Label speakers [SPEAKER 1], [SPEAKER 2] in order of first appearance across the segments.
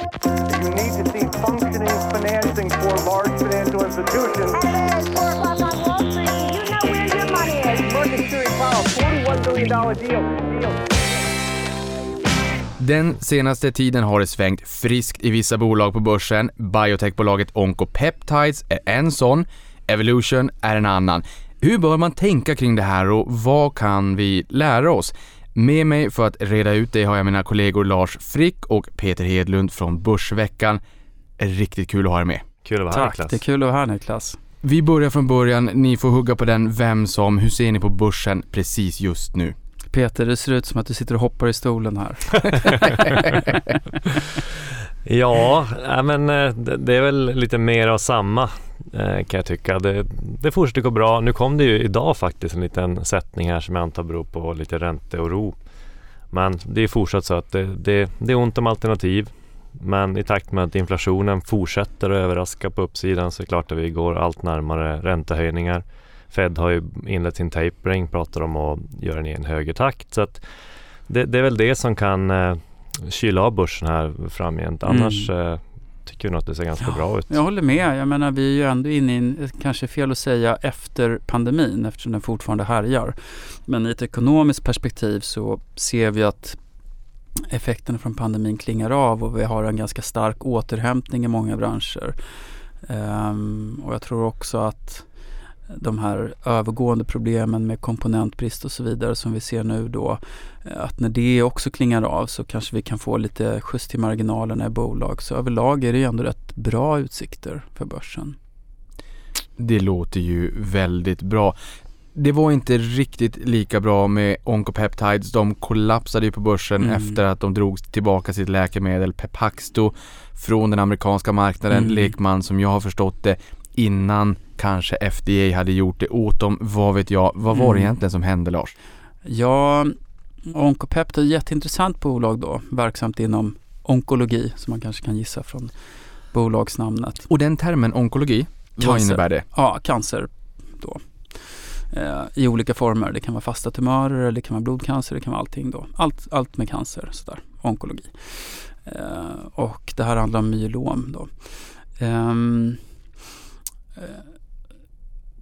[SPEAKER 1] You need to see functioning financing for large financial institutions.
[SPEAKER 2] It's four o'clock on Wall Street. You know where your money is.
[SPEAKER 1] Market Series Powell, $41 billion deal. deal.
[SPEAKER 3] Den senaste tiden har det svängt friskt i vissa bolag på börsen. Biotechbolaget Oncopeptides är en sån, Evolution är en annan. Hur bör man tänka kring det här och vad kan vi lära oss? Med mig för att reda ut det har jag mina kollegor Lars Frick och Peter Hedlund från Börsveckan. Riktigt kul att ha er med.
[SPEAKER 4] Kul att vara här
[SPEAKER 5] Tack,
[SPEAKER 4] Niklas.
[SPEAKER 5] det är kul att vara här Niklas.
[SPEAKER 3] Vi börjar från början, ni får hugga på den vem som. Hur ser ni på börsen precis just nu?
[SPEAKER 5] Peter, det ser ut som att du sitter och hoppar i stolen här.
[SPEAKER 4] Ja, men eh, det, är väl lite mer av samma eh, kan jag tycka. Det, det fortsätter gå bra. Nu kom det ju idag faktiskt en liten sättning här som jag antar beror på lite ränteoro. Men det är fortsatt så att det, det, det är ont om alternativ. Men i takt med att inflationen fortsätter att överraska på uppsidan så är det klart att vi går allt närmare räntehöjningar. Fed har ju inlett sin tapering, pratar om att göra den i en högre takt. Så att det, det är väl det som kan eh, kyla av börsen här framgent. Annars eh, tycker jag nog att det ser ganska bra ut.
[SPEAKER 5] Jag håller med. Jag menar, vi är ju ändå inne i en, kanske fel att säga efter pandemin eftersom den fortfarande härjar. Men i ett ekonomiskt perspektiv så ser vi att effekterna från pandemin klingar av och vi har en ganska stark återhämtning i många branscher. Ehm, och jag tror också att de här övergående problemen med komponentbrist och så vidare som vi ser nu då, eh, att när det också klingar av så kanske vi kan få lite skjuts till marginalerna i bolag. Så överlag är det ju ändå rätt bra utsikter för börsen.
[SPEAKER 3] Det låter ju väldigt bra. Det var inte riktigt lika bra med Oncopeptides. De kollapsade ju på börsen
[SPEAKER 5] Mm.
[SPEAKER 3] efter att de drog tillbaka sitt läkemedel Pepaxto från den amerikanska marknaden.
[SPEAKER 5] Mm.
[SPEAKER 3] Lekman som jag har förstått det innan kanske FDA hade gjort det åt dem. Vad vet jag? Vad var det
[SPEAKER 5] Mm.
[SPEAKER 3] egentligen som hände Lars?
[SPEAKER 5] Ja, Oncopep är ett jätteintressant bolag då, verksamt inom onkologi som man kanske kan gissa från bolagsnamnet.
[SPEAKER 3] Och den termen onkologi, vad
[SPEAKER 5] Cancer.
[SPEAKER 3] innebär det?
[SPEAKER 5] Ja, cancer då. Eh, I olika former. Det kan vara fasta tumörer, eller det kan vara blodcancer, det kan vara allting då. Allt, allt med cancer, sådär. Onkologi. Eh, och det här handlar om myelom då. Eh, Eh,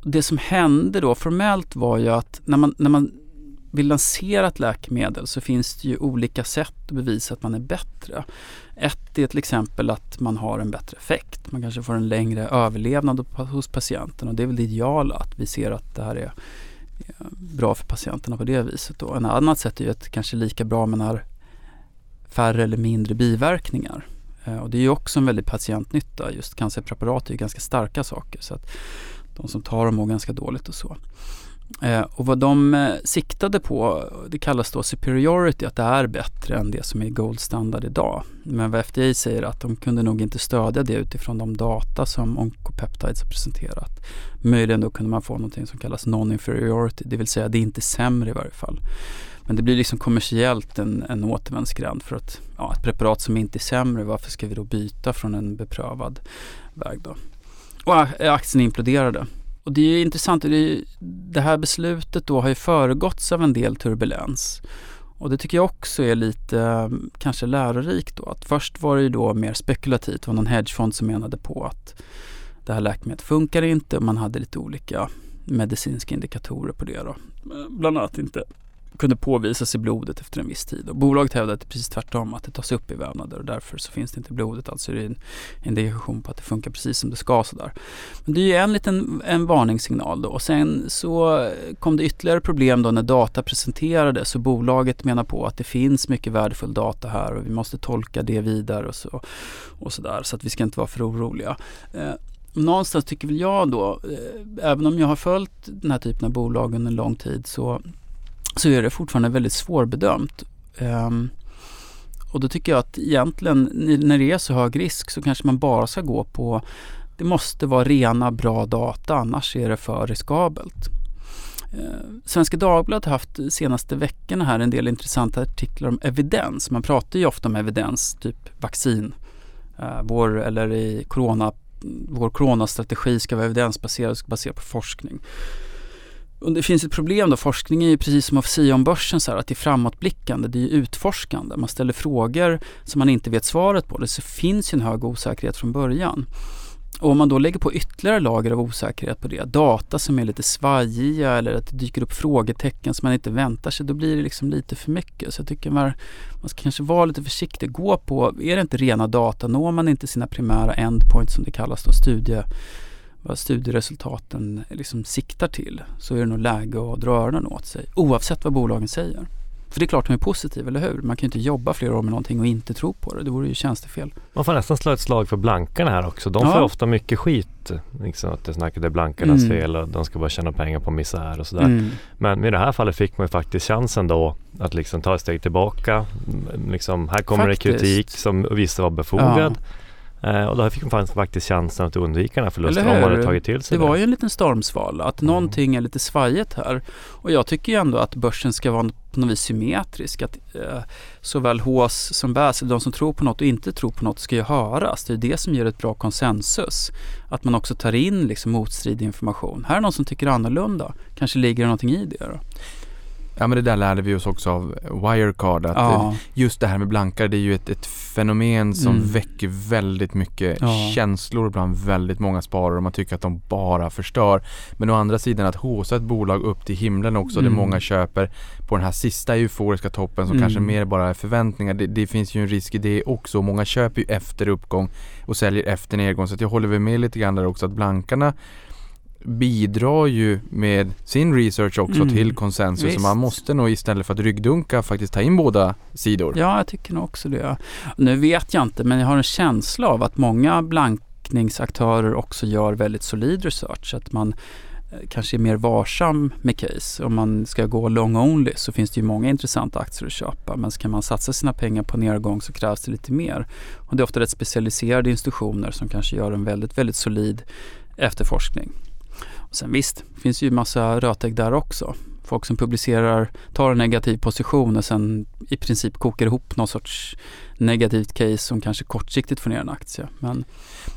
[SPEAKER 5] det som hände då formellt var ju att när man, när man vill lansera ett läkemedel så finns det ju olika sätt att bevisa att man är bättre. Ett är till exempel att man har en bättre effekt. Man kanske får en längre överlevnad hos patienten och det är väl det ideala att vi ser att det här är eh, bra för patienterna på det viset. Då. En annat sätt är ju att kanske lika bra man har färre eller mindre biverkningar. Eh, och det är ju också en väldig patientnytta. Just cancerpreparat är ju ganska starka saker så att de som tar dem mår ganska dåligt och så. Eh, och vad de eh, siktade på, det kallas då superiority, att det är bättre än det som är gold standard idag. Men vad FDA säger att de kunde nog inte stödja det utifrån de data som Oncopeptides har presenterat. Möjligen då kunde man få någonting som kallas non-inferiority, det vill säga det är inte sämre i varje fall. Men det blir liksom kommersiellt en, en återvändsgränd för att ja, ett preparat som inte är sämre, varför ska vi då byta från en beprövad väg då? Och aktien imploderade. Och det är intressant, det, är, det här beslutet då har ju föregåtts av en del turbulens. Och det tycker jag också är lite kanske lärorikt då. Att först var det ju då mer spekulativt, det var någon hedgefond som menade på att det här läkemedlet funkar inte och man hade lite olika medicinska indikatorer på det då. Bland annat inte kunde påvisas i blodet efter en viss tid. Och bolaget hävdade att det är precis tvärtom, att det tas upp i vävnader och därför så finns det inte i blodet. Alltså är det en indikation på att det funkar precis som det ska. Sådär. Men det är ju en liten en varningssignal då. Och sen så kom det ytterligare problem då när data presenterades och bolaget menar på att det finns mycket värdefull data här och vi måste tolka det vidare och så, och så där. Så att vi ska inte vara för oroliga. Eh, någonstans tycker väl jag då, eh, även om jag har följt den här typen av bolag under lång tid så så är det fortfarande väldigt svårbedömt. Um, och då tycker jag att egentligen när det är så hög risk så kanske man bara ska gå på det måste vara rena bra data annars är det för riskabelt. Ehm, Svenska Dagbladet har haft de senaste veckorna här en del intressanta artiklar om evidens. Man pratar ju ofta om evidens, typ vaccin. Ehm, vår, eller i corona, vår coronastrategi ska vara evidensbaserad och ska baserad på forskning. Och det finns ett problem då, forskning är ju precis som att säga om börsen så här, att det är framåtblickande, det är ju utforskande. Man ställer frågor som man inte vet svaret på. Det så finns ju en hög osäkerhet från början. Och om man då lägger på ytterligare lager av osäkerhet på det, data som är lite svajiga eller att det dyker upp frågetecken som man inte väntar sig, då blir det liksom lite för mycket. Så jag tycker man, man ska kanske vara lite försiktig. Gå på, är det inte rena data, når man inte sina primära endpoints som det kallas då, studie, vad studieresultaten liksom siktar till, så är det nog läge att dra öronen åt sig, oavsett vad bolagen säger. För det är klart de är positiva, eller hur? Man kan ju inte jobba flera år med någonting och inte tro på det. Det vore ju tjänstefel.
[SPEAKER 4] Man får nästan slå ett slag för blankarna här också. De
[SPEAKER 5] Ja.
[SPEAKER 4] får ofta mycket skit. Liksom att det snacket är blankarnas
[SPEAKER 5] Mm.
[SPEAKER 4] fel och de ska bara tjäna pengar på misär och sådär.
[SPEAKER 5] Mm.
[SPEAKER 4] Men i det här fallet fick man ju faktiskt chansen då att liksom ta ett steg tillbaka. Liksom, här kommer
[SPEAKER 5] Faktiskt.
[SPEAKER 4] det kritik som vissa var befogad. Eh, och då fick man faktiskt- chansen att undvika den här förlusten om man hade tagit till sig
[SPEAKER 5] Det var ju en liten stormsvala, att
[SPEAKER 4] Mm.
[SPEAKER 5] någonting är lite svajigt här. Och jag tycker ju ändå att börsen ska vara på något vis symmetrisk. Att eh, såväl hås som eller de som tror på något och inte tror på något, ska ju höras. Det är det som ger ett bra konsensus. Att man också tar in liksom motstridig information. Här är någon som tycker annorlunda. Kanske ligger det någonting i det då.
[SPEAKER 3] Ja men det där lärde vi oss också av Wirecard att
[SPEAKER 5] Ja,
[SPEAKER 3] just det här med blankare det är ju ett, ett fenomen som
[SPEAKER 5] Mm.
[SPEAKER 3] väcker väldigt mycket
[SPEAKER 5] Ja.
[SPEAKER 3] känslor bland väldigt många sparare och man tycker att de bara förstör. Men å andra sidan att håsa ett bolag upp till himlen också
[SPEAKER 5] Mm.
[SPEAKER 3] det många köper på den här sista euforiska toppen som
[SPEAKER 5] Mm.
[SPEAKER 3] kanske mer bara är förväntningar. Det, det finns ju en risk i det också. Många köper ju efter uppgång och säljer efter nedgång så jag håller väl med lite grann där också att blankarna bidrar ju med sin research också
[SPEAKER 5] Mm.
[SPEAKER 3] till konsensus så man måste nog istället för att ryggdunka faktiskt ta in båda sidor.
[SPEAKER 5] ja, jag tycker nog också det. Nu vet jag inte, men jag har en känsla av att många blankningsaktörer också gör väldigt solid research. Att man eh, kanske är mer varsam med case. Om man ska gå long only så finns det ju många intressanta aktier att köpa. Men ska man satsa sina pengar på nedgång så krävs det lite mer. Och det är ofta rätt specialiserade institutioner som kanske gör en väldigt, väldigt solid efterforskning. Och sen visst, det finns ju massa rötägg där också. Folk som publicerar, tar en negativ position och sen i princip kokar ihop någon sorts negativt case som kanske kortsiktigt får ner en aktie. Men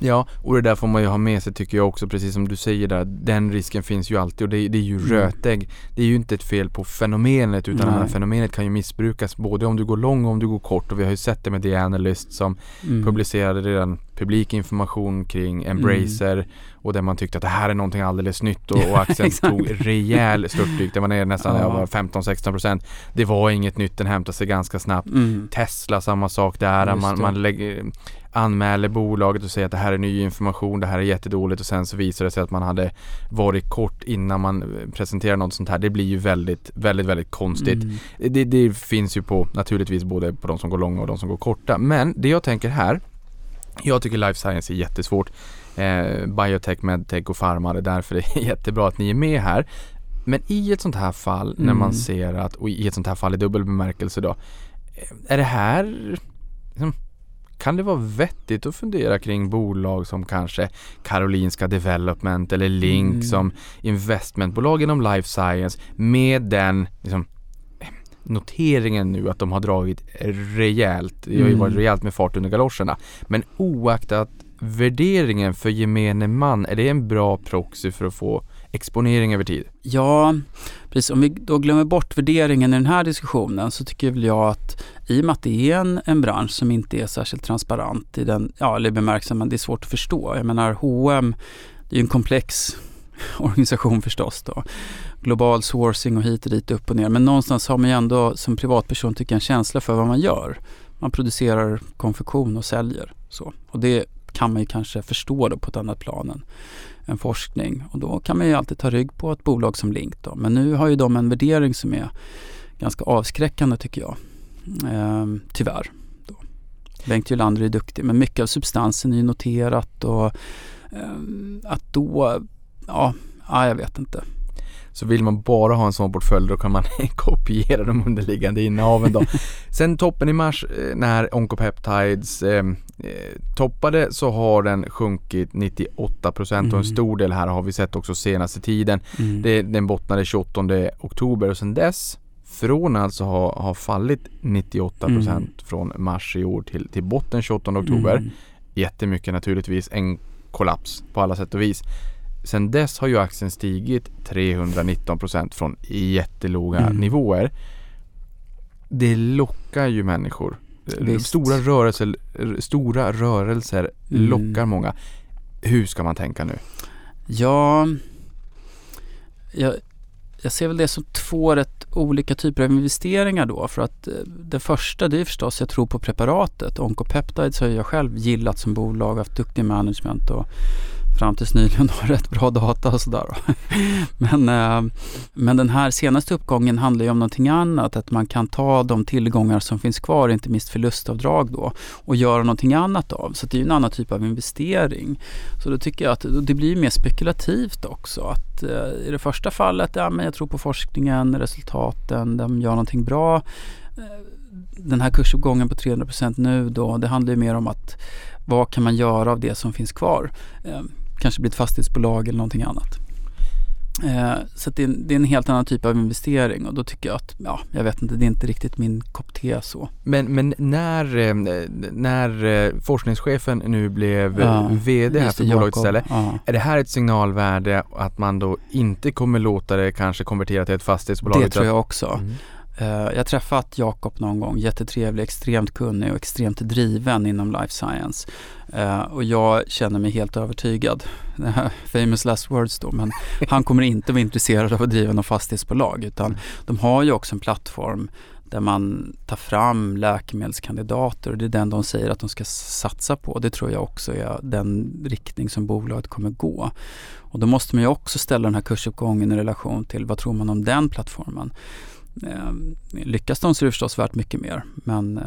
[SPEAKER 3] Ja, och det där får man ju ha med sig tycker jag också, precis som du säger där. Den risken finns ju alltid och det, det är ju
[SPEAKER 5] Mm.
[SPEAKER 3] rötägg. Det är ju inte ett fel på fenomenet utan det här fenomenet kan ju missbrukas både om du går lång och om du går kort och vi har ju sett det med The Analyst som
[SPEAKER 5] mm,
[SPEAKER 3] publicerade redan publik information kring Embracer och där man tyckte att det här är någonting alldeles nytt och, och aktien tog rejäl störtdyk. Det var ner nästan
[SPEAKER 5] Ja.
[SPEAKER 3] ja. 15-16%. Det var inget nytt, den hämtade sig ganska snabbt.
[SPEAKER 5] mm,
[SPEAKER 3] Tesla samma sak där.
[SPEAKER 5] Just
[SPEAKER 3] Man, man lägger, anmäler bolaget och säger att det här är ny information, det här är jättedåligt och sen så visar det sig att man hade varit kort innan man eh, presenterar något sånt här. Det blir ju väldigt, väldigt, väldigt konstigt.
[SPEAKER 5] mm,
[SPEAKER 3] Det, det finns ju på naturligtvis både på de som går långa och de som går korta. Men det jag tänker här, jag tycker life science är jättesvårt. Eh, biotech, medtech och pharma, det är därför det är jättebra att ni är med här. Men i ett sånt här fall när man
[SPEAKER 5] Mm.
[SPEAKER 3] ser att, och i ett sånt här fall i dubbel bemärkelse då, eh, är det här liksom, kan det vara vettigt att fundera kring bolag som kanske Karolinska Development eller Link
[SPEAKER 5] Mm.
[SPEAKER 3] som investmentbolag inom life science med den liksom, noteringen nu att de har dragit rejält. Det har ju
[SPEAKER 5] Mm.
[SPEAKER 3] varit rejält med fart under galoscherna. Men oaktat värderingen för gemene man, är det en bra proxy för att få exponering över tid?
[SPEAKER 5] Ja, precis. Om vi då glömmer bort värderingen i den här diskussionen så tycker väl jag att i och med att det är en, en bransch som inte är särskilt transparent i den, ja, eller bemärkelsen, det är svårt att förstå. Jag menar H&M det är ju en komplex organisation förstås då. Global sourcing och hit och dit, upp och ner. Men någonstans har man ju ändå som privatperson tycker jag en känsla för vad man gör. Man producerar konfektion och säljer så. Och det kan man ju kanske förstå då på ett annat plan än, en forskning. Och då kan man ju alltid ta rygg på ett bolag som Link då. Men nu har ju de en värdering som är ganska avskräckande tycker jag. Ehm, tyvärr. Då. Bengt Jolander är duktig men mycket av substansen är ju noterat och ehm, att då, ja, ja, jag vet inte.
[SPEAKER 3] Så vill man bara ha en sån portfölj då kan man kopiera de underliggande innehaven då. Sen toppen i mars eh, när Oncopeptides eh, eh, toppade så har den sjunkit 98% och en
[SPEAKER 5] Mm.
[SPEAKER 3] stor del här har vi sett också senaste tiden.
[SPEAKER 5] Mm.
[SPEAKER 3] Det, den bottnade 28 oktober och sen dess från alltså ha, ha fallit 98%
[SPEAKER 5] Mm.
[SPEAKER 3] från mars i år till, till botten 28 oktober.
[SPEAKER 5] Mm.
[SPEAKER 3] Jättemycket naturligtvis, en kollaps på alla sätt och vis. Sen dess har ju aktien stigit 319% från jättelåga
[SPEAKER 5] Mm.
[SPEAKER 3] nivåer. Det lockar ju människor.
[SPEAKER 5] Visst.
[SPEAKER 3] Stora rörelser, stora rörelser
[SPEAKER 5] Mm.
[SPEAKER 3] lockar många. Hur ska man tänka nu?
[SPEAKER 5] Ja, jag, jag ser väl det som två rätt olika typer av investeringar då. För att eh, det första det är förstås jag tror på preparatet. Oncopeptides har jag själv gillat som bolag, haft duktig management och fram tills nyligen har rätt bra data och sådär. Men, eh, men den här senaste uppgången handlar ju om någonting annat. Att man kan ta de tillgångar som finns kvar, inte minst förlustavdrag då, och göra någonting annat av. Så det är ju en annan typ av investering. Så då tycker jag att det blir mer spekulativt också. Att eh, I det första fallet, ja men jag tror på forskningen, resultaten, de gör någonting bra. Eh, den här kursuppgången på 300% nu då, det handlar ju mer om att vad kan man göra av det som finns kvar? Kanske blir ett fastighetsbolag eller någonting annat. Eh, så det, är, en- det är en helt annan typ av investering och då tycker jag att, ja, jag vet inte, det är inte riktigt min kopp te så.
[SPEAKER 3] Men, men när, eh, när eh, forskningschefen nu blev eh,
[SPEAKER 5] Ja,
[SPEAKER 3] VD här för bolaget istället.
[SPEAKER 5] Ja.
[SPEAKER 3] Är det här ett signalvärde att man då inte kommer låta det kanske konvertera till ett fastighetsbolag?
[SPEAKER 5] Det tror jag också.
[SPEAKER 3] Mm.
[SPEAKER 5] Eh, jag har träffat Jakob någon gång, jättetrevlig, extremt kunnig och extremt driven inom life science. Eh, och jag känner mig helt övertygad. Famous last words då, men han kommer inte vara intresserad av att driva något fastighetsbolag utan de har ju också en plattform där man tar fram läkemedelskandidater och det är den de säger att de ska satsa på. Det tror jag också är den riktning som bolaget kommer gå. Och då måste man ju också ställa den här kursuppgången i relation till vad tror man om den plattformen. Eh, lyckas de så är det förstås värt mycket mer. Men eh,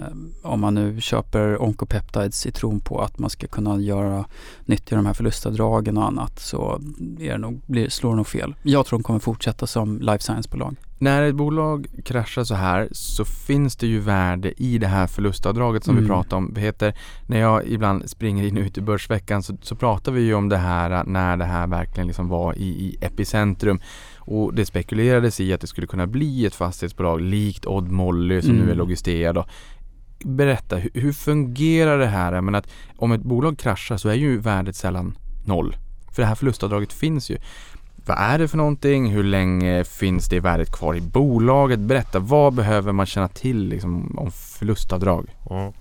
[SPEAKER 5] om man nu köper oncopeptides i tron på att man ska kunna göra nyttja de här förlustavdragen och annat så är det nog, blir, slår det nog fel. Jag tror de kommer fortsätta som life science-bolag.
[SPEAKER 3] När ett bolag kraschar så här så finns det ju värde i det här förlustavdraget som vi
[SPEAKER 5] Mm.
[SPEAKER 3] pratar om. Peter, när jag ibland springer in och ut i Börsveckan så, så pratar vi ju om det här när det här verkligen liksom var i, i epicentrum. Och det spekulerades i att det skulle kunna bli ett fastighetsbolag likt Odd Molly som
[SPEAKER 5] Mm.
[SPEAKER 3] nu är Logistea då. Berätta, hur, hur fungerar det här? Menar att om ett bolag kraschar så är ju värdet sällan noll. För det här förlustavdraget finns ju. Vad är det för någonting? Hur länge finns det värdet kvar i bolaget? Berätta, vad behöver man känna till liksom, om förlustavdrag?
[SPEAKER 4] Mm.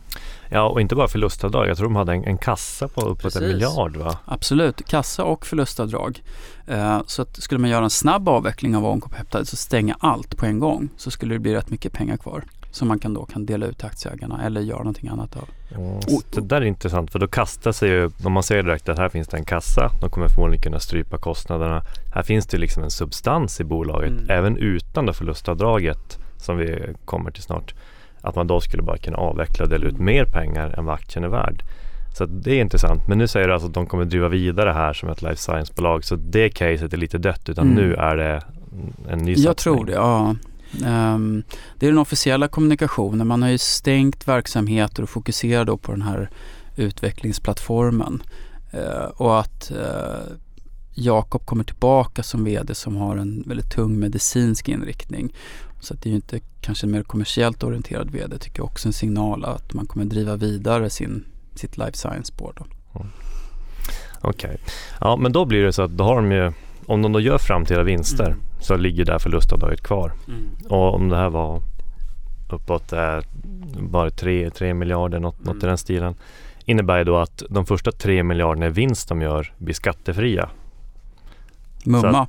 [SPEAKER 4] Ja, och inte bara förlustavdrag. Jag tror de hade en, en kassa på uppåt en
[SPEAKER 5] Precis.
[SPEAKER 4] miljard va?
[SPEAKER 5] Absolut, kassa och förlustavdrag. Eh, så att skulle man göra en snabb avveckling av oncopeptides och stänga allt på en gång så skulle det bli rätt mycket pengar kvar som man kan då kan dela ut till aktieägarna eller göra någonting annat av.
[SPEAKER 4] Mm. det där är intressant för då kastar sig ju, om man ser direkt att här finns det en kassa, de kommer förmodligen kunna strypa kostnaderna. Här finns det liksom en substans i bolaget,
[SPEAKER 5] Mm.
[SPEAKER 4] även utan det förlustavdraget som vi kommer till snart. Att man då skulle bara kunna avveckla och dela ut mer pengar än vad aktien är värd. Så det är intressant. Men nu säger du alltså att de kommer driva vidare här som ett life science-bolag. Så det caset är lite dött utan
[SPEAKER 5] Mm.
[SPEAKER 4] nu är det en ny
[SPEAKER 5] Jag
[SPEAKER 4] satsning.
[SPEAKER 5] tror det, ja. Ehm, det är den officiella kommunikationen. Man har ju stängt verksamheter och fokuserar då på den här utvecklingsplattformen. Eh, och att eh, Jakob kommer tillbaka som VD som har en väldigt tung medicinsk inriktning. Så att det är ju inte kanske en mer kommersiellt orienterad VD. tycker jag också en signal att man kommer driva vidare sin, sitt life science-spår. då.
[SPEAKER 4] Okej. Ja, men då blir det så att då har de ju, om de då gör framtida vinster
[SPEAKER 5] Mm.
[SPEAKER 4] Så ligger där förlustavdraget kvar. Och om det här var uppåt eh, bara 3, 3 miljarder, något, något i
[SPEAKER 5] Mm.
[SPEAKER 4] den stilen. Innebär ju då att de första 3 miljarderna i vinst de gör blir skattefria.
[SPEAKER 5] Mumma.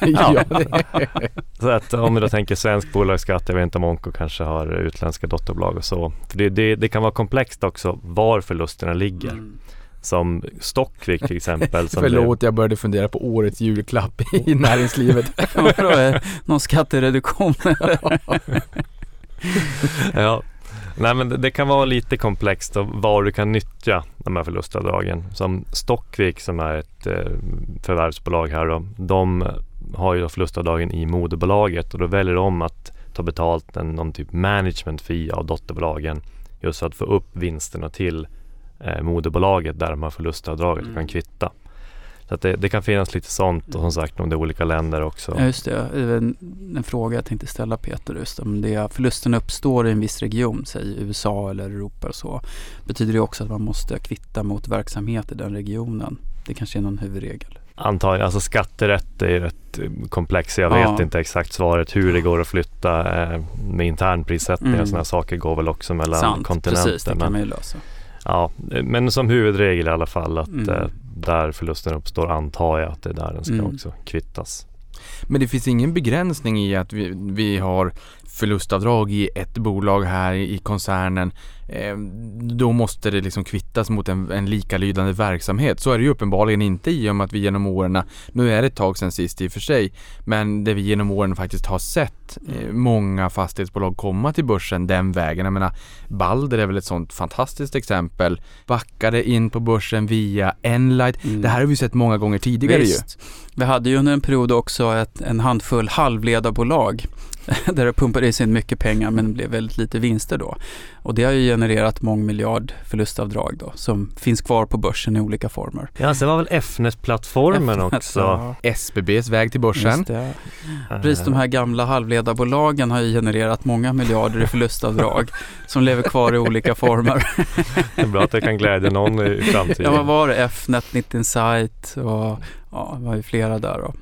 [SPEAKER 3] ja,
[SPEAKER 4] Så att om vi då tänker svensk bolagsskatt, jag vet inte om Onko kanske har utländska dotterbolag och så. För det, det, det kan vara komplext också var förlusterna ligger.
[SPEAKER 5] Mm.
[SPEAKER 4] Som Stockvik till exempel. Som
[SPEAKER 3] Förlåt, jag började fundera på årets julklapp i näringslivet.
[SPEAKER 5] Någon skattereduktion?
[SPEAKER 4] Ja. Nej men det, kan vara lite komplext och var du kan nyttja de här förlustavdragen. Som Stockvik som är ett eh, förvärvsbolag här då. De har ju förlustavdragen i moderbolaget och då väljer de att ta betalt en, någon typ management fee av dotterbolagen. Just för att få upp vinsterna till eh, moderbolaget där de har förlustavdraget
[SPEAKER 5] Mm.
[SPEAKER 4] kan kvitta. Så det, det kan finnas lite sånt och som sagt om det är olika länder också.
[SPEAKER 5] Ja, just det. En, en fråga jag tänkte ställa Peter just om det förlusten uppstår i en viss region, säg USA eller Europa och så. Betyder det också att man måste kvitta mot verksamhet i den regionen? Det kanske är någon huvudregel.
[SPEAKER 4] Antagligen, alltså skatterätt är rätt eh, komplex. Jag
[SPEAKER 5] Ja.
[SPEAKER 4] vet inte exakt svaret hur det går att flytta eh, med internprissättning
[SPEAKER 5] Mm.
[SPEAKER 4] och sådana saker går väl också mellan
[SPEAKER 5] Sant,
[SPEAKER 4] kontinenter.
[SPEAKER 5] precis, det kan man ju lösa.
[SPEAKER 4] Ja, men som huvudregel i alla fall att
[SPEAKER 5] Mm.
[SPEAKER 4] eh, där förlusten uppstår antar jag att det är där den ska
[SPEAKER 5] Mm.
[SPEAKER 4] också kvittas.
[SPEAKER 3] Men det finns ingen begränsning i att vi, vi har förlustavdrag i ett bolag här i koncernen. Eh, då måste det liksom kvittas mot en, en likalydande verksamhet. Så är det ju uppenbarligen inte i och med att vi genom åren, nu är det ett tag sedan sist i och för sig, men det vi genom åren faktiskt har sett eh, många fastighetsbolag komma till börsen den vägen. Jag menar, Balder är väl ett sånt fantastiskt exempel. Backade in på börsen via Enlight.
[SPEAKER 5] Mm.
[SPEAKER 3] Det här har vi sett många gånger tidigare ju.
[SPEAKER 5] Visst. Vi hade ju under en period också ett, en handfull halvledarbolag där det pumpades in mycket pengar men det blev väldigt lite vinster då. Och det har ju genererat mångmiljard förlustavdrag då som finns kvar på börsen i olika former.
[SPEAKER 4] Ja, sen var väl Fnet-plattformen också.
[SPEAKER 5] Ja,
[SPEAKER 3] SBBs väg till börsen.
[SPEAKER 5] just det. Precis, de här gamla halvledarbolagen har ju genererat många miljarder i förlustavdrag som lever kvar i olika former.
[SPEAKER 4] Det är bra att det kan glädja någon i framtiden.
[SPEAKER 5] Ja, vad var det? Fnet, 90 Insight och ja, det var ju flera där då.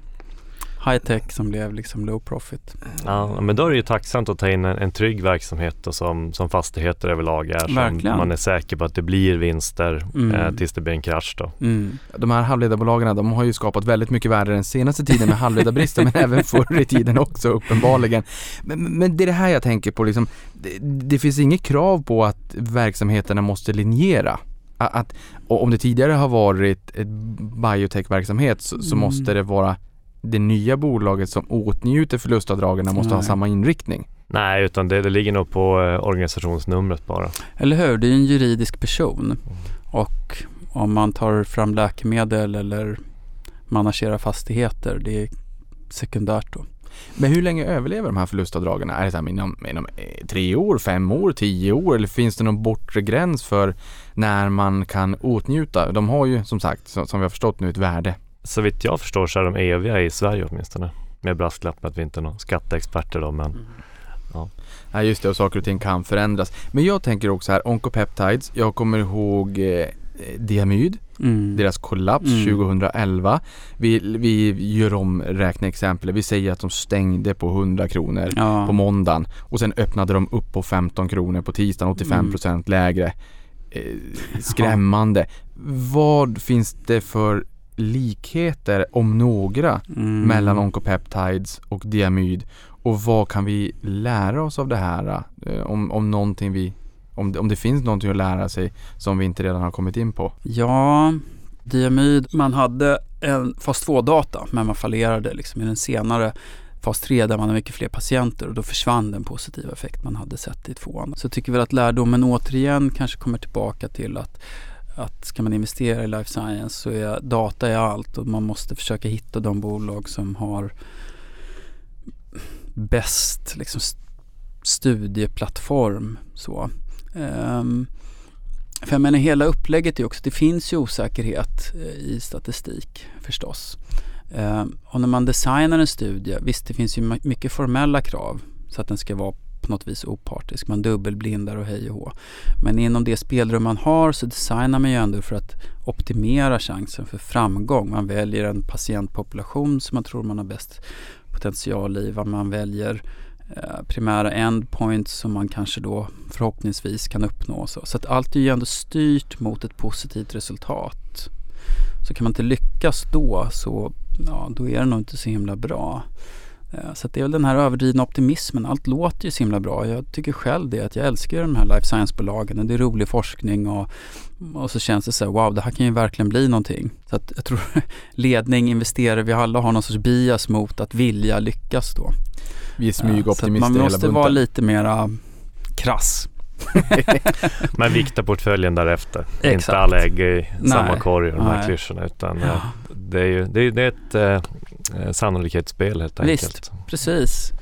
[SPEAKER 5] High-tech som blev liksom low profit.
[SPEAKER 4] Ja, men då är det ju tacksamt att ta in en, en trygg verksamhet då, som, som fastigheter överlag är. Som
[SPEAKER 5] Verkligen.
[SPEAKER 4] man är säker på att det blir vinster
[SPEAKER 5] Mm.
[SPEAKER 4] eh, tills det blir en krasch då.
[SPEAKER 5] Mm.
[SPEAKER 3] De här halvledarbolagen de har ju skapat väldigt mycket värde den senaste tiden med halvledarbristen men även förr i tiden också uppenbarligen. Men, men det är det här jag tänker på liksom, det, det finns inget krav på att verksamheterna måste linjera. Att, om det tidigare har varit ett biotech-verksamhet så, så
[SPEAKER 5] Mm.
[SPEAKER 3] måste det vara det nya bolaget som åtnjuter förlustavdragen måste ha
[SPEAKER 5] Nej.
[SPEAKER 3] samma inriktning.
[SPEAKER 4] Nej, utan det, det ligger nog på eh, organisationsnumret bara.
[SPEAKER 5] Eller hur? Det är ju en juridisk person. Och om man tar fram läkemedel eller managerar fastigheter, det är sekundärt då.
[SPEAKER 3] Men hur länge överlever de här förlustavdragen? Är det så här inom, inom eh, tre år, fem år, tio år eller finns det någon bortre gräns för när man kan åtnjuta? De har ju som sagt, som vi har förstått nu, ett värde.
[SPEAKER 4] Så vitt jag förstår så är de eviga i Sverige åtminstone. Med brasklapp att vi inte är några skatteexperter då, men
[SPEAKER 3] Ja just det, och saker och ting kan förändras. Men jag tänker också här, Oncopeptides, jag kommer ihåg eh, Diamyd,
[SPEAKER 5] Mm.
[SPEAKER 3] deras kollaps
[SPEAKER 5] Mm.
[SPEAKER 3] 2011. Vi, vi gör om räkneexempel, vi säger att de stängde på 100 kronor
[SPEAKER 5] Ja.
[SPEAKER 3] på måndagen och sen öppnade de upp på 15 kronor på tisdagen, 85% lägre. Eh, skrämmande. Vad finns det för likheter, om några,
[SPEAKER 5] Mm.
[SPEAKER 3] mellan Oncopeptides och Diamyd och vad kan vi lära oss av det här? Eh, om, om någonting vi om det, om det finns någonting att lära sig som vi inte redan har kommit in på.
[SPEAKER 5] Ja, diamyd, man hade en fas 2-data men man fallerade liksom i den senare fas 3 där man har mycket fler patienter och då försvann den positiva effekt man hade sett i tvåan. Så jag tycker väl att lärdomen återigen kanske kommer tillbaka till att att ska man investera i life science så är data är allt och man måste försöka hitta de bolag som har bäst liksom, studieplattform. Så. Um, för jag menar hela upplägget är också, det finns ju osäkerhet eh, i statistik förstås. Um, och när man designar en studie, visst det finns ju mycket formella krav så att den ska vara på något vis opartisk. Man dubbelblindar och hej och hå. Men inom det spelrum man har så designar man ju ändå för att optimera chansen för framgång. Man väljer en patientpopulation som man tror man har bäst potential i. Man väljer eh, primära endpoints som man kanske då förhoppningsvis kan uppnå. Så, så att allt är ju ändå styrt mot ett positivt resultat. Så kan man inte lyckas då så ja, då är det nog inte så himla bra. Eh, Så att det är väl den här överdrivna optimismen. Allt låter ju så himla bra. Jag tycker själv det att jag älskar de här life science-bolagen och det är rolig forskning och, och så känns det så här, wow, det här kan ju verkligen bli någonting. Så att jag tror ledning, investerare, vi alla har någon sorts bias mot att vilja lyckas då.
[SPEAKER 3] Vi är
[SPEAKER 5] Eh, Så att
[SPEAKER 3] smygoptimister
[SPEAKER 5] man
[SPEAKER 3] hela
[SPEAKER 5] måste
[SPEAKER 3] bunten.
[SPEAKER 5] vara lite mera krass.
[SPEAKER 4] Men vikta portföljen därefter. Inte
[SPEAKER 5] Exakt.
[SPEAKER 4] alla ägg i samma
[SPEAKER 5] Nej.
[SPEAKER 4] korg och de här klyschorna utan
[SPEAKER 5] Ja.
[SPEAKER 4] eh, det är ju det är, det är ett eh, sannolikhetsspel helt
[SPEAKER 5] Visst.
[SPEAKER 4] enkelt.
[SPEAKER 5] Precis.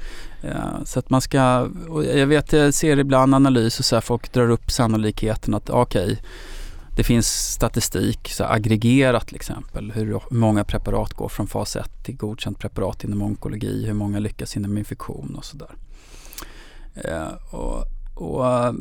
[SPEAKER 5] Ja, så att man ska, jag vet jag ser ibland analys och så här, folk drar upp sannolikheten att okej, det finns statistik, så aggregerat till exempel, hur många preparat går från fas 1 till godkänt preparat inom onkologi, hur många lyckas inom infektion och sådär. Eh, och, och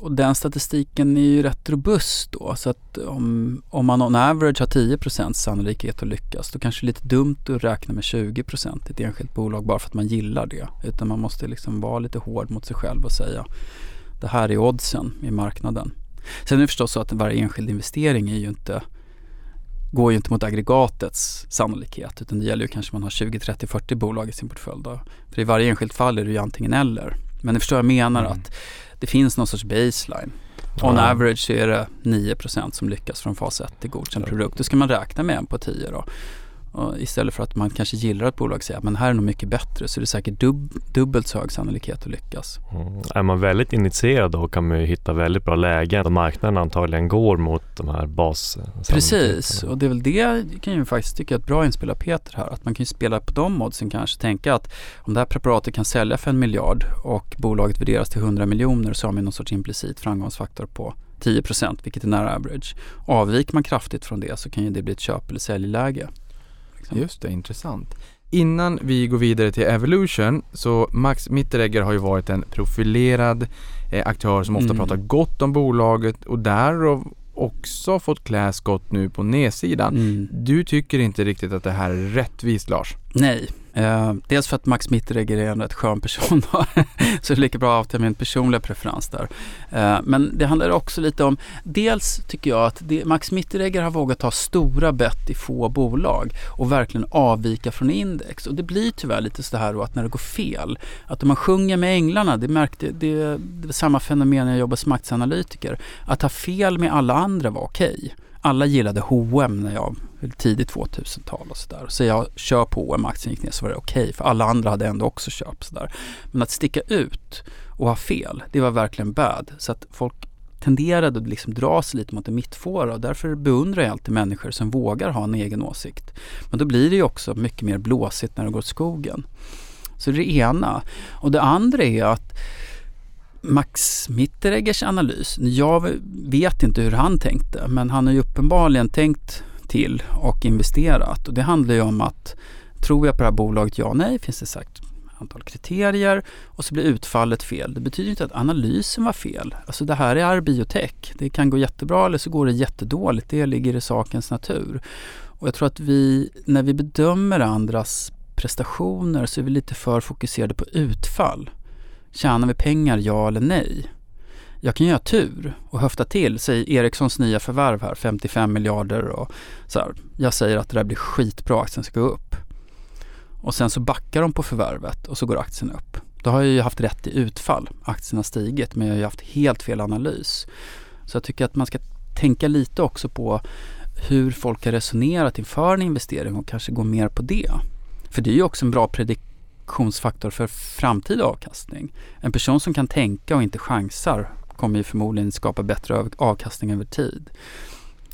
[SPEAKER 5] och den statistiken är ju rätt robust då. Så att om, om man on average har 10% sannolikhet att lyckas då kanske det är lite dumt att räkna med 20% i ett enskilt bolag bara för att man gillar det. Utan man måste liksom vara lite hård mot sig själv och säga det här är oddsen i marknaden. Sen är det förstås så att varje enskild investering är ju inte går ju inte mot aggregatets sannolikhet utan det gäller ju kanske man har 20, 30, 40 bolag i sin portfölj. Då. För i varje enskilt fall är det ju antingen eller. Men ni förstår jag menar
[SPEAKER 4] Mm.
[SPEAKER 5] att det finns någon sorts baseline. On
[SPEAKER 4] Ja.
[SPEAKER 5] average så är det 9% som lyckas från fas 1 till godkänd produkt. Då ska man räkna med en på 10 då. Och istället för att man kanske gillar ett bolag och säger att här är nog mycket bättre så är det säkert dub dubbelt så hög sannolikhet att lyckas.
[SPEAKER 4] Mm. Är man väldigt initierad då kan man ju hitta väldigt bra lägen där marknaden antagligen går mot de här bas
[SPEAKER 5] Precis, och det är väl det kan ju faktiskt tycka är ett bra inspel av Peter här. Att man kan ju spela på de oddsen kanske. Tänka att om det här preparatet kan sälja för en miljard och bolaget värderas till 100 miljoner så har man någon sorts implicit framgångsfaktor på 10% vilket är nära average. Avviker man kraftigt från det så kan ju det bli ett köp eller säljläge. Liksom.
[SPEAKER 3] Just det, intressant. Innan vi går vidare till Evolution så Max Mitteregger har ju varit en profilerad eh, aktör som ofta
[SPEAKER 5] Mm.
[SPEAKER 3] pratar gott om bolaget och därav också fått klä skott nu på nedsidan.
[SPEAKER 5] Mm.
[SPEAKER 3] Du tycker inte riktigt att det här är rättvist Lars?
[SPEAKER 5] Nej, eh, dels för att Max Mitteregger är en rätt skön person då. så det är lika bra att ha min personliga preferens där. Eh, men det handlar också lite om, dels tycker jag att det, Max Mitteregger har vågat ta stora bett i få bolag och verkligen avvika från index. Och det blir tyvärr lite så här då att när det går fel, att om man sjunger med änglarna, det märkte, det, det samma fenomen när jag jobbade som aktieanalytiker. Att ha fel med alla andra var okej. Alla gillade H&M när jag tidigt 2000-tal och sådär. Så jag kör på H&M aktien gick ner så var det okej för alla andra hade ändå också köpt sådär. Men att sticka ut och ha fel, det var verkligen bad. Så att folk tenderade att liksom dra sig lite mot en mittfåra och därför beundrar jag alltid människor som vågar ha en egen åsikt. Men då blir det ju också mycket mer blåsigt när det går åt skogen. Så det är det ena. Och det andra är att Max Mittereggers analys, jag vet inte hur han tänkte men han har ju uppenbarligen tänkt till och investerat och det handlar ju om att tror jag på det här bolaget, ja nej, finns det sagt antal kriterier och så blir utfallet fel. Det betyder inte att analysen var fel. Alltså det här är biotech. Det kan gå jättebra eller så går det jättedåligt. Det ligger i sakens natur. Och jag tror att vi, när vi bedömer andras prestationer så är vi lite för fokuserade på utfall. Tjänar vi pengar, ja eller nej? Jag kan göra tur och höfta till, säg Ericssons nya förvärv här, 55 miljarder och så här. Jag säger att det där blir skitbra, aktien ska gå upp. Och sen så backar de på förvärvet och så går aktien upp. Då har jag ju haft rätt i utfall. Aktien har stigit men jag har ju haft helt fel analys. Så jag tycker att man ska tänka lite också på hur folk har resonerat inför en investering och kanske gå mer på det. För det är ju också en bra prediktionsfaktor för framtida avkastning. En person som kan tänka och inte chansar kommer ju förmodligen skapa bättre avkastning över tid.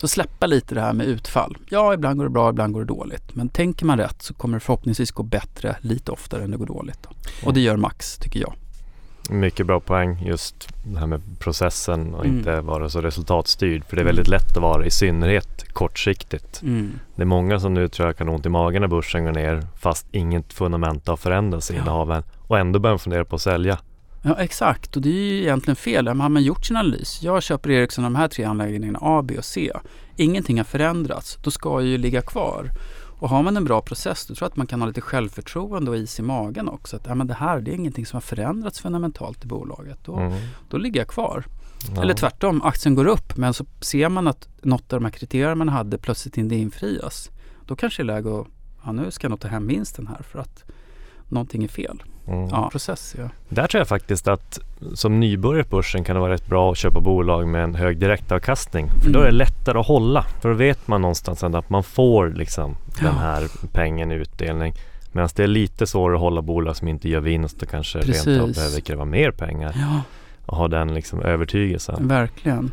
[SPEAKER 5] Så släppa lite det här med utfall. Ja, ibland går det bra, ibland går det dåligt. Men tänker man rätt så kommer det förhoppningsvis gå bättre lite oftare än det går dåligt. Då. Och det gör Max, tycker jag.
[SPEAKER 4] Mycket bra poäng just det här med processen och
[SPEAKER 5] Mm.
[SPEAKER 4] inte vara så resultatstyrd. För det är väldigt lätt att vara i synnerhet kortsiktigt.
[SPEAKER 5] Mm.
[SPEAKER 4] Det är många som nu tror jag kan ha ont i magen när börsen går ner fast inget fundament har förändrats i
[SPEAKER 5] Ja.
[SPEAKER 4] innehaven och ändå börjar fundera på att sälja.
[SPEAKER 5] Ja, exakt. Och det är ju egentligen fel. Har man gjort sin analys, jag köper Ericsson de här tre anläggningarna A, B och C. Ingenting har förändrats. Då ska jag ju ligga kvar. Och har man en bra process, då tror jag att man kan ha lite självförtroende och is i magen också. Att ja, men det här det är ingenting som har förändrats fundamentalt i bolaget. Då,
[SPEAKER 4] Mm.
[SPEAKER 5] då ligger jag kvar.
[SPEAKER 4] Ja.
[SPEAKER 5] Eller tvärtom, aktien går upp men så ser man att något av de här kriterierna man hade plötsligt inte infrias. Då kanske det är läge att, ja nu ska jag nog ta hem vinsten här för att någonting är fel.
[SPEAKER 4] Mm.
[SPEAKER 5] Ja, process ja.
[SPEAKER 4] Där tror jag faktiskt att som nybörjare på börsen kan det vara rätt bra att köpa bolag med en hög direktavkastning. För då är det
[SPEAKER 5] Mm.
[SPEAKER 4] lättare att hålla. För då vet man någonstans ändå att man får liksom den
[SPEAKER 5] Ja.
[SPEAKER 4] här pengen i utdelning. Medan det är lite svårare att hålla bolag som inte gör vinst och kanske rent av
[SPEAKER 5] Precis.
[SPEAKER 4] behöver kräva mer pengar.
[SPEAKER 5] Ja,
[SPEAKER 4] Och ha den liksom övertygelsen.
[SPEAKER 5] verkligen.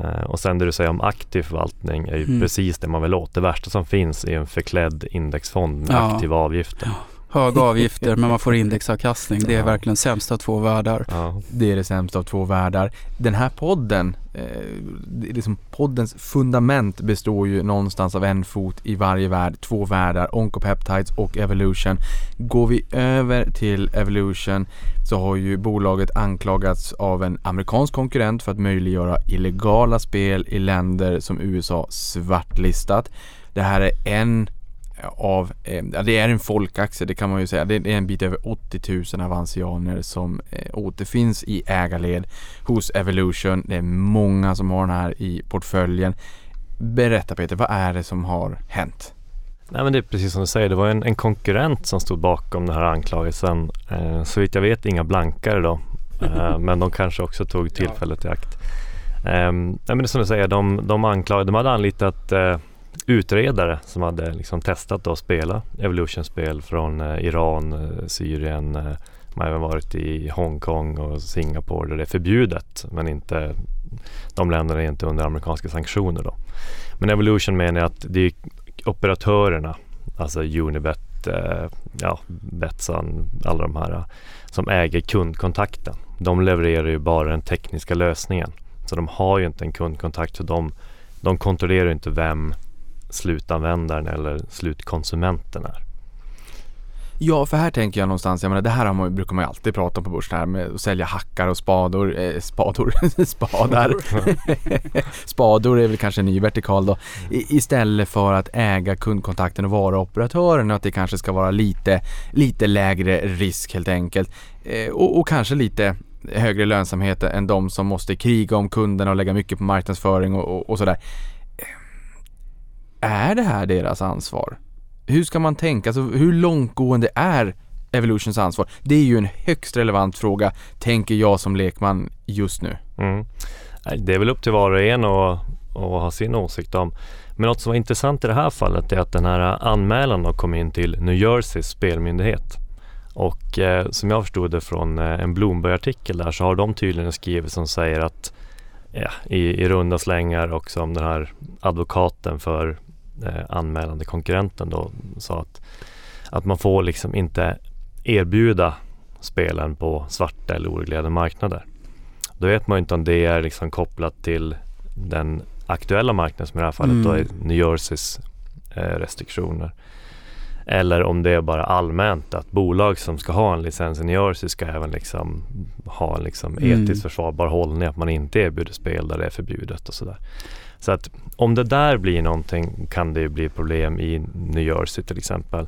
[SPEAKER 4] Eh, och sen det du säger om aktiv förvaltning är ju
[SPEAKER 5] Mm.
[SPEAKER 4] precis det man vill åt. Det värsta som finns är en förklädd indexfond med
[SPEAKER 5] Ja.
[SPEAKER 4] aktiva avgifter.
[SPEAKER 5] Ja. Höga avgifter men man får indexavkastning. Det är
[SPEAKER 4] Ja.
[SPEAKER 5] verkligen sämsta av två världar.
[SPEAKER 4] Ja.
[SPEAKER 3] Det är det sämsta av två världar. Den här podden, eh, liksom poddens fundament består ju någonstans av en fot i varje värld, två världar, Oncopeptides och Evolution. Går vi över till Evolution så har ju bolaget anklagats av en amerikansk konkurrent för att möjliggöra illegala spel i länder som USA svartlistat. Det här är en av, eh, det är en folkaktie det kan man ju säga. Det är en bit över 80 000 avansianer som eh, återfinns i ägarled hos Evolution. Det är många som har den här i portföljen. Berätta Peter, vad är det som har hänt?
[SPEAKER 4] Nej men det är precis som du säger, det var en, en konkurrent som stod bakom den här anklagelsen. Eh, så vitt jag vet inga blankare då. Eh, men de kanske också tog tillfället i akt. Eh, nej men det är som du säger, de, de anklagade, de hade anlitat utredare som hade liksom testat att spela Evolution-spel från eh, Iran, eh, Syrien, man de har även varit i Hongkong och Singapore där det är förbjudet men inte de länderna är inte under amerikanska sanktioner då. Men Evolution menar att det är operatörerna, alltså Unibet, ja, Betsson, alla de här som äger kundkontakten. De levererar ju bara den tekniska lösningen. Så de har ju inte en kundkontakt så de, de kontrollerar ju inte vem slutanvändaren eller slutkonsumenten är.
[SPEAKER 3] Ja, för här tänker jag någonstans, jag menar det här man, brukar man ju alltid prata om på börsen här med att sälja hackar och spador, eh, spador, spadar. Spador är väl kanske en ny vertikal då. I, istället för att äga kundkontakten och vara operatören och att det kanske ska vara lite, lite lägre risk helt enkelt. Eh, och, och kanske lite högre lönsamhet än de som måste kriga om kunderna och lägga mycket på marknadsföring och, och, och sådär. Är det här deras ansvar? Hur ska man tänka? Alltså, hur långtgående är Evolutions ansvar? Det är ju en högst relevant fråga, tänker jag som lekman just nu.
[SPEAKER 4] Mm. Det är väl upp till var och en att, att ha sin åsikt om. Men något som var intressant i det här fallet är att den här anmälan då kom in till New Jerseys spelmyndighet. Och eh, som jag förstod det från eh, en Bloomberg-artikel där så har de tydligen skrivit som säger att ja, i, i runda slängar och som den här advokaten för anmälande konkurrenten då sa att, att man får liksom inte erbjuda spelen på svarta eller oreglerade marknader. Då vet man ju inte om det är liksom kopplat till den aktuella marknaden som i det här fallet då är
[SPEAKER 5] Mm.
[SPEAKER 4] New Jerseys eh, restriktioner. Eller om det är bara allmänt att bolag som ska ha en licens i New Jersey ska även liksom ha en liksom
[SPEAKER 5] Mm.
[SPEAKER 4] etiskt försvarbar hållning. Att man inte erbjuder spel där det är förbjudet och sådär. Så att om det där blir någonting kan det ju bli problem i New Jersey till exempel.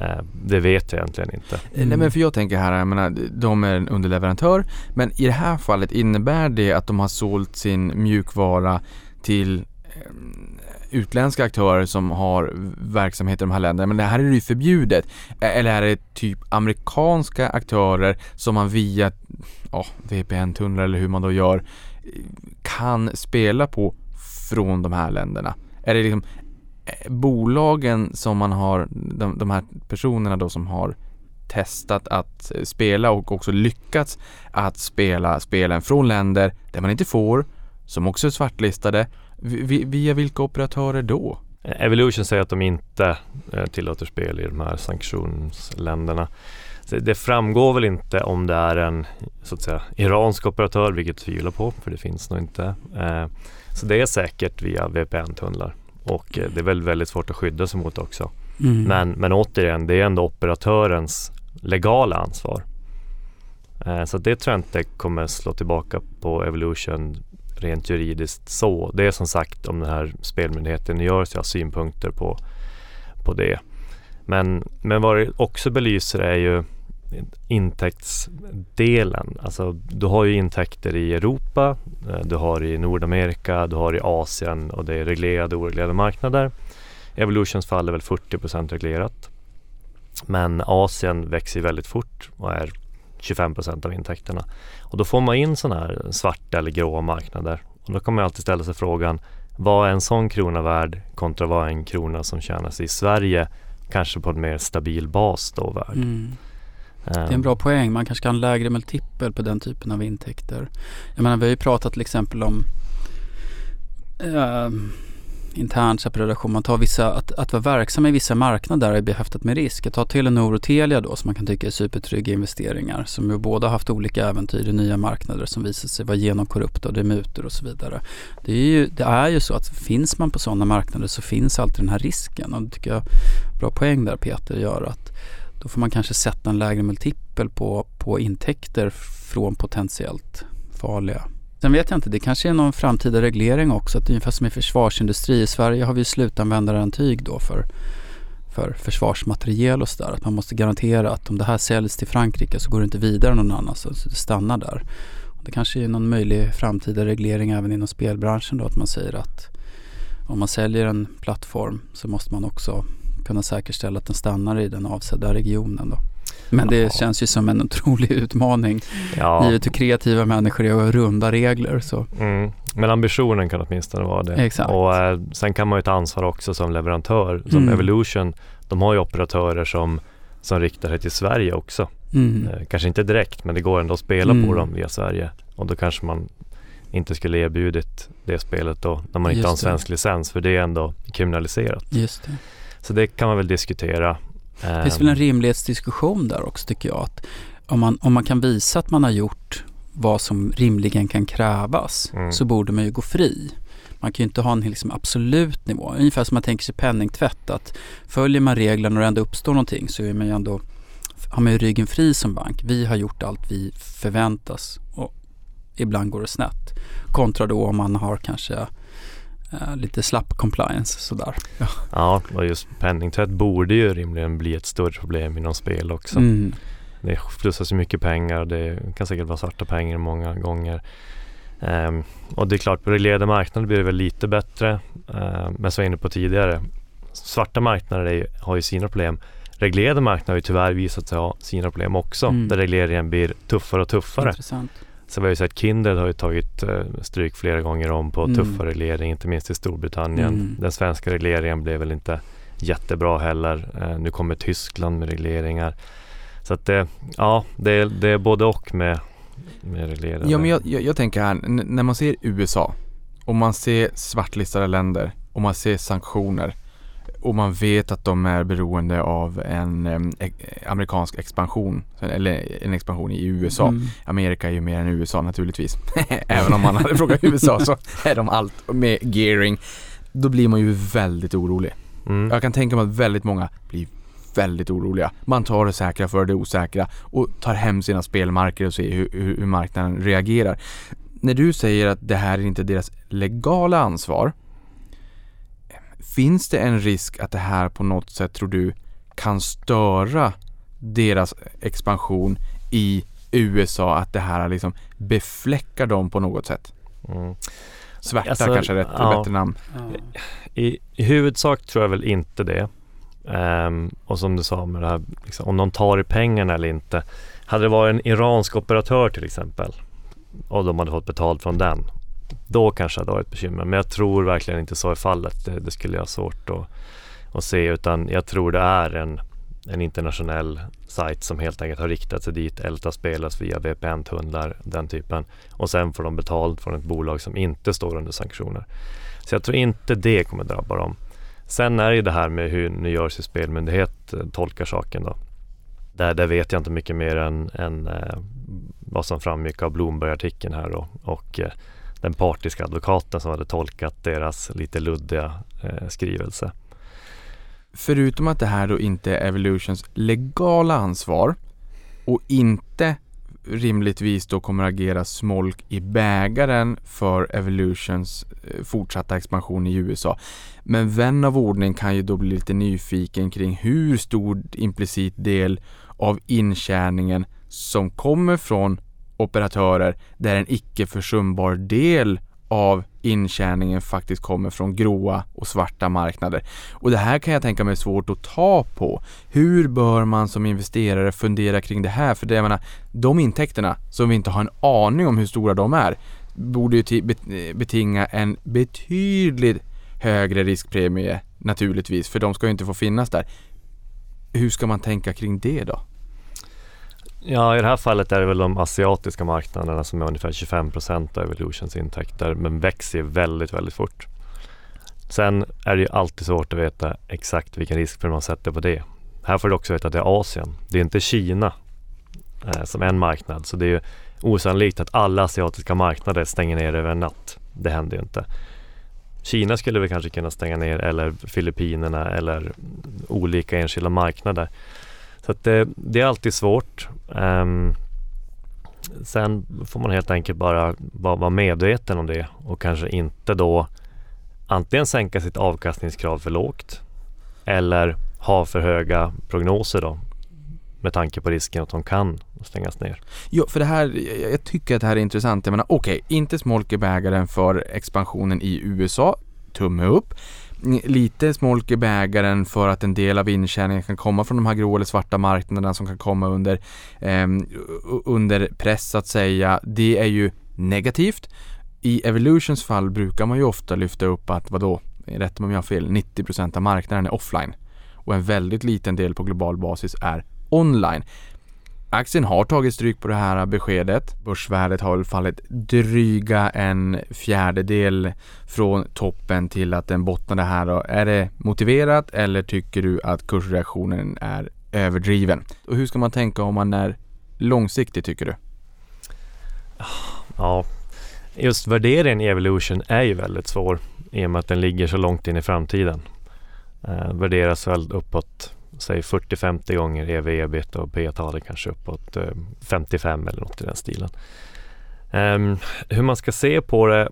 [SPEAKER 4] Eh, det vet jag egentligen inte.
[SPEAKER 3] Eh, nej men för jag tänker här, jag menar, de är en underleverantör men i det här fallet innebär det att de har sålt sin mjukvara till eh, utländska aktörer som har verksamhet i de här länderna. Men det här är ju förbjudet. Eller är det typ amerikanska aktörer som man via oh, VPN-tunnlar eller hur man då gör kan spela på från de här länderna? Är det liksom eh, bolagen som man har, de, de här personerna då som har testat att eh, spela och också lyckats att spela spelen från länder där man inte får, som också är svartlistade. Via vilka operatörer då?
[SPEAKER 4] Eh, Evolution säger att de inte tillåter spel i de här sanktionsländerna. Det framgår väl inte om det är en så att säga iransk operatör, vilket jag tvivlar på, för det finns nog inte. Så det är säkert via VPN-tunnlar och eh, det är väl väldigt svårt att skydda sig mot också.
[SPEAKER 5] Mm.
[SPEAKER 4] Men, men återigen, det är ändå operatörens legala ansvar. Eh, Så det tror jag inte kommer slå tillbaka på Evolution rent juridiskt så. Det är som sagt om den här spelmyndigheten gör sig har synpunkter på, på det. Men, men vad det också belyser är ju intäktsdelen. Alltså du har ju intäkter i Europa, eh, du har i Nordamerika, du har i Asien och det är reglerade och oreglerade marknader. I Evolutions fall är väl 40% reglerat. Men Asien växer väldigt fort och är 25% av intäkterna. Och då får man in sådana här svarta eller gråa marknader. Och då kan man alltid ställa sig frågan vad är en sån krona värd kontra vad är en krona som tjänas i Sverige kanske på en mer stabil bas då värd.
[SPEAKER 5] Mm.
[SPEAKER 4] Eh.
[SPEAKER 5] Det är en bra poäng. Man kanske kan ha en lägre multipel på den typen av intäkter. Jag menar, vi har ju pratat till exempel om eh, intern separation. Man tar vissa, att, att vara verksam i vissa marknader är behäftat med risk. Ta Telenor och Telia då som man kan tycka är supertrygga investeringar som ju båda haft olika äventyr i nya marknader som visar sig vara genomkorrupta och det är mutor och så vidare. Det är, ju, det är ju så att finns man på sådana marknader så finns alltid den här risken och det tycker jag bra poäng där Peter gör att då får man kanske sätta en lägre multipel på, på intäkter från potentiellt farliga Sen vet jag inte, det kanske är någon framtida reglering också. Att ungefär som i försvarsindustri. I Sverige har vi slutanvändarintyg då för, för försvarsmateriel och sådär. Att man måste garantera att om det här säljs till Frankrike så går det inte vidare någon annanstans. Det stannar där. Det kanske är någon möjlig framtida reglering även inom spelbranschen då. Att man säger att om man säljer en plattform så måste man också kunna säkerställa att den stannar i den avsedda regionen. Då. Men det
[SPEAKER 4] Ja.
[SPEAKER 5] känns ju som en otrolig utmaning
[SPEAKER 4] Ja,
[SPEAKER 5] givet hur kreativa människor är och runda regler. Så.
[SPEAKER 4] mm, men ambitionen kan åtminstone vara det.
[SPEAKER 5] Exakt.
[SPEAKER 4] Och eh, sen kan man ju ta ansvar också som leverantör. Som
[SPEAKER 5] Mm.
[SPEAKER 4] Evolution, de har ju operatörer som, som riktar sig till Sverige också.
[SPEAKER 5] Mm.
[SPEAKER 4] Eh, kanske inte direkt, men det går ändå att spela
[SPEAKER 5] Mm.
[SPEAKER 4] på dem via Sverige. Och då kanske man inte skulle erbjudit det spelet då när man inte
[SPEAKER 5] Just
[SPEAKER 4] har en
[SPEAKER 5] det.
[SPEAKER 4] svensk licens för det är ändå kriminaliserat.
[SPEAKER 5] Just det.
[SPEAKER 4] Så det kan man väl diskutera.
[SPEAKER 5] Det finns väl en rimlighetsdiskussion där också tycker jag. Att om, man, om man kan visa att man har gjort vad som rimligen kan krävas
[SPEAKER 4] Mm.
[SPEAKER 5] så borde man ju gå fri. Man kan ju inte ha en liksom absolut nivå. Ungefär som man tänker sig penningtvätt. Att följer man reglerna och det ändå uppstår någonting så är man ju ändå, har man ju ryggen fri som bank. Vi har gjort allt vi förväntas och ibland går det snett. Kontra då om man har kanske eh, lite slapp compliance sådär.
[SPEAKER 4] Ja, och just penningtvätt borde ju rimligen bli ett större problem inom spel också.
[SPEAKER 5] Mm.
[SPEAKER 4] Det flussas ju mycket pengar. Det kan säkert vara svarta pengar många gånger. Ehm, och det är klart, på reglerade marknader blir det väl lite bättre. Ehm, men som jag var inne på tidigare, svarta marknader är, ju- har ju sina problem. Reglerade marknader har ju tyvärr visat sig ha sina problem också.
[SPEAKER 5] Mm.
[SPEAKER 4] Där regleringen blir tuffare och tuffare.
[SPEAKER 5] Intressant.
[SPEAKER 4] Så vi har ju sett Kindred har ju tagit eh, stryk flera gånger om på
[SPEAKER 5] Mm.
[SPEAKER 4] tuffare reglering, inte minst i Storbritannien.
[SPEAKER 5] Mm.
[SPEAKER 4] Den svenska regleringen blev väl inte jättebra heller. Eh, nu kommer Tyskland med regleringar. Så att det, ja, det, är- det är både och med, med reglerade.
[SPEAKER 3] Ja men jag, jag, jag tänker här, när man ser USA och man ser svartlistade länder och man ser sanktioner och man vet att de är beroende av en em, e- amerikansk expansion eller en expansion i USA.
[SPEAKER 5] Mm.
[SPEAKER 3] Amerika är ju mer än USA naturligtvis. Även om man hade frågat USA så är de allt med gearing. Då blir man ju väldigt orolig.
[SPEAKER 4] Mm.
[SPEAKER 3] Jag kan tänka mig att väldigt många blir väldigt oroliga. Man tar det säkra för det osäkra och tar hem sina spelmarker och ser hur, hur, hur marknaden reagerar. När du säger att det här är inte deras legala ansvar, finns det en risk att det här på något sätt tror du kan störa deras expansion i USA, att det här liksom befläckar dem på något sätt?
[SPEAKER 4] Mm.
[SPEAKER 3] Svärta
[SPEAKER 4] Alltså,
[SPEAKER 3] kanske är rätt,
[SPEAKER 4] ja.
[SPEAKER 3] bättre namn.
[SPEAKER 5] Ja.
[SPEAKER 4] I, I huvudsak tror jag väl inte det. Ehm, och som du sa med det här, liksom, om de tar i pengarna eller inte. Hade det varit en iransk operatör till exempel och de hade fått betalt från den. Då kanske det hade varit ett bekymmer. Men jag tror verkligen inte så är fallet. Det, det skulle jag ha svårt att, att se. Utan jag tror det är en, en internationell sajt som helt enkelt har riktat sig dit. Elta spelas via VPN-tunnlar, den typen. Och sen får de betalt från ett bolag som inte står under sanktioner. Så jag tror inte det kommer drabba dem. Sen är det ju det här med hur New Jersey spelmyndighet eh, tolkar saken då. Där, där vet jag inte mycket mer än, än eh, vad som framgick av Bloomberg-artikeln här då. Och eh, den partiska advokaten som hade tolkat deras lite luddiga eh, skrivelse.
[SPEAKER 3] Förutom att det här då inte är Evolutions legala ansvar och inte rimligtvis då kommer agera smolk i bägaren för Evolutions eh, fortsatta expansion i USA. Men vän av ordning kan ju då bli lite nyfiken kring hur stor implicit del av intjäningen som kommer från operatörer där en icke försumbar del av intjäningen faktiskt kommer från gråa och svarta marknader. Och det här kan jag tänka mig är svårt att ta på. Hur bör man som investerare fundera kring det här? För det, jag menar, de intäkterna som vi inte har en aning om hur stora de är borde ju eh, betinga en betydligt högre riskpremie naturligtvis, för de ska ju inte få finnas där. Hur ska man tänka kring det då?
[SPEAKER 4] Ja, i det här fallet är det väl de asiatiska marknaderna som är ungefär 25 procent av Evolutions intäkter men växer väldigt, väldigt fort. Sen är det ju alltid svårt att veta exakt vilken risk man sätter på det. Här får du också veta att det är Asien. Det är inte Kina eh, som en marknad. Så det är ju osannolikt att alla asiatiska marknader stänger ner över en natt. Det händer ju inte. Kina skulle vi kanske kunna stänga ner eller Filippinerna eller olika enskilda marknader. Så att det, det är alltid svårt. Um, sen får man helt enkelt bara vara, medveten om det och kanske inte då antingen sänka sitt avkastningskrav för lågt eller ha för höga prognoser då med tanke på risken att de kan stängas ner.
[SPEAKER 3] Ja, för det här, jag tycker att det här är intressant. Jag menar, okej, okay, inte smolk i bägaren för expansionen i USA, tumme upp. Lite smolk i bägaren för att en del av intjäningen kan komma från de här grå eller svarta marknaderna som kan komma under, eh, under press så att säga. Det är ju negativt. I Evolutions fall brukar man ju ofta lyfta upp att, vadå, rätta mig om jag har fel, 90% av marknaden är offline och en väldigt liten del på global basis är online. Aktien har tagit stryk på det här beskedet. Börsvärdet har fallit dryga en fjärdedel från toppen till att den bottnade här. Då. Är det motiverat eller tycker du att kursreaktionen är överdriven? Och hur ska man tänka om man är långsiktig tycker du?
[SPEAKER 4] Ja, just värderingen i Evolution är ju väldigt svår i och med att den ligger så långt in i framtiden. Eh, värderas väl uppåt säg 40-50 gånger ev ebit och P-talet kanske uppåt eh, 55 eller något i den stilen. Um, hur man ska se på det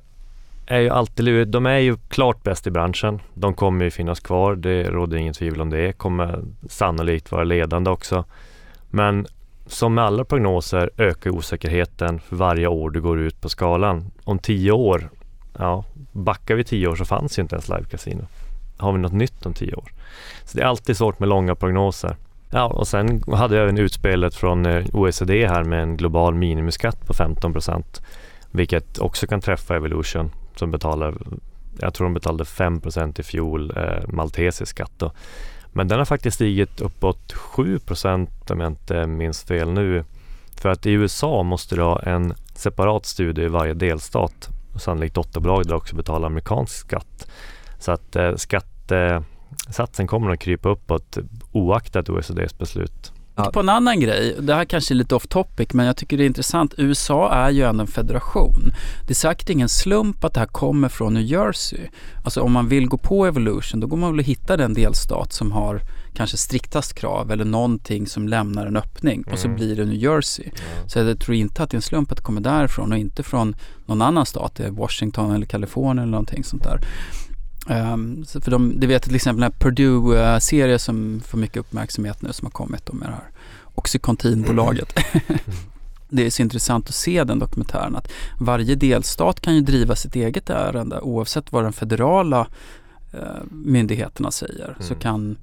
[SPEAKER 4] är ju alltid lurigt. De är ju klart bäst i branschen. De kommer ju finnas kvar, det råder inget tvivel om det. Kommer sannolikt vara ledande också. Men som med alla prognoser ökar osäkerheten för varje år du går ut på skalan. Om tio år, ja, backar vi tio år så fanns ju inte ens live casino. Har vi något nytt om tio år? Så det är alltid svårt med långa prognoser. Ja, och sen hade jag även utspelet från eh, OECD här med en global minimiskatt på 15 procent. Vilket också kan träffa Evolution som betalar, jag tror de betalade 5 procent i fjol eh, maltesisk skatt. Då. Men den har faktiskt stigit uppåt 7 procent om jag inte minns fel nu. För att i USA måste du ha en separat studie i varje delstat. Sannolikt dotterbolag där också betalar amerikansk skatt. Så att eh, skattesatsen kommer att krypa uppåt oaktat OECDs beslut.
[SPEAKER 5] Ja. På en annan grej, det här kanske är lite off topic men jag tycker det är intressant. USA är ju ändå en federation. Det är säkert ingen slump att det här kommer från New Jersey. Alltså om man vill gå på Evolution då går man väl att hitta den delstat som har kanske striktast krav eller någonting som lämnar en öppning och så mm. blir det New Jersey. Mm. Så jag tror inte att det är en slump att det kommer därifrån och inte från någon annan stat, Washington eller Kalifornien eller någonting sånt där. Um, för de, det vet till exempel den här Purdue-serien som får mycket uppmärksamhet nu som har kommit med det här Oxycontin-bolaget. det är så intressant att se den dokumentären att varje delstat kan ju driva sitt eget ärende oavsett vad de federala uh, myndigheterna säger. Mm. Så kan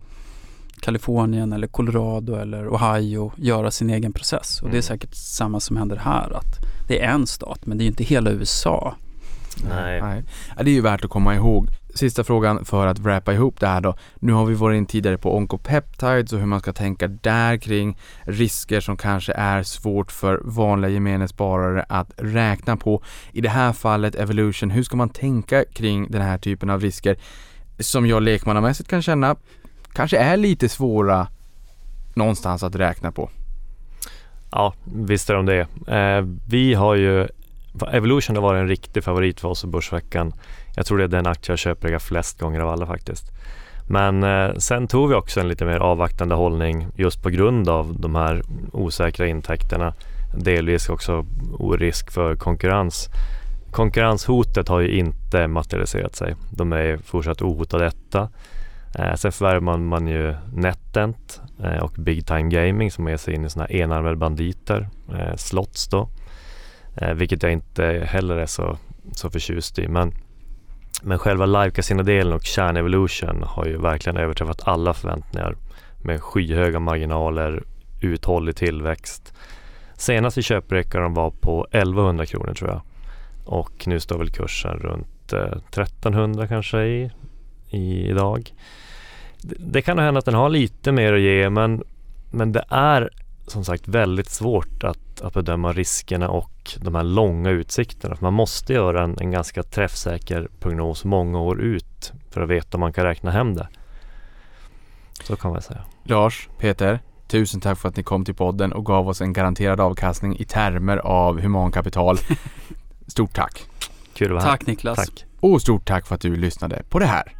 [SPEAKER 5] Kalifornien eller Colorado eller Ohio göra sin egen process. Och det är mm. säkert samma som händer här. att Det är en stat men det är ju inte hela USA.
[SPEAKER 3] Nej. Nej. det är ju värt att komma ihåg sista frågan för att wrappa ihop det här då. Nu har vi varit in tidigare på onkopeptides och hur man ska tänka där kring risker som kanske är svårt för vanliga gemene sparare att räkna på. I det här fallet Evolution, hur ska man tänka kring den här typen av risker som jag lekmannamässigt kan känna kanske är lite svåra någonstans att räkna på?
[SPEAKER 4] Ja, visst är de det. Eh, vi har ju Evolution har varit en riktig favorit för oss i Börsveckan jag tror det är den aktie jag köper flest gånger av alla faktiskt. Men eh, sen tog vi också en lite mer avvaktande hållning just på grund av de här osäkra intäkterna. Delvis också risk för konkurrens. Konkurrenshotet har ju inte materialiserat sig. De är fortsatt ohotade etta. detta. Eh, sen förvärvar man, man ju NetEnt eh, och Big Time Gaming som är sig in i sådana här enarmade banditer, eh, slots då. Eh, vilket jag inte heller är så, så förtjust i. Men men själva live-casino-delen och Kärn Evolution har ju verkligen överträffat alla förväntningar med skyhöga marginaler, uthållig tillväxt. Senast vi köpräckaren var på 1100 kronor tror jag och nu står väl kursen runt eh, 1300 kanske i, i, idag. Det, det kan hända att den har lite mer att ge men, men det är som sagt väldigt svårt att, att bedöma riskerna och de här långa utsikterna. För man måste göra en, en ganska träffsäker prognos många år ut för att veta om man kan räkna hem det. Så kan man säga.
[SPEAKER 3] Lars, Peter, tusen tack för att ni kom till podden och gav oss en garanterad avkastning i termer av humankapital. Stort tack!
[SPEAKER 4] Kul att vara här.
[SPEAKER 5] Tack Niklas.
[SPEAKER 4] Tack.
[SPEAKER 3] Och stort tack för att du lyssnade på det här.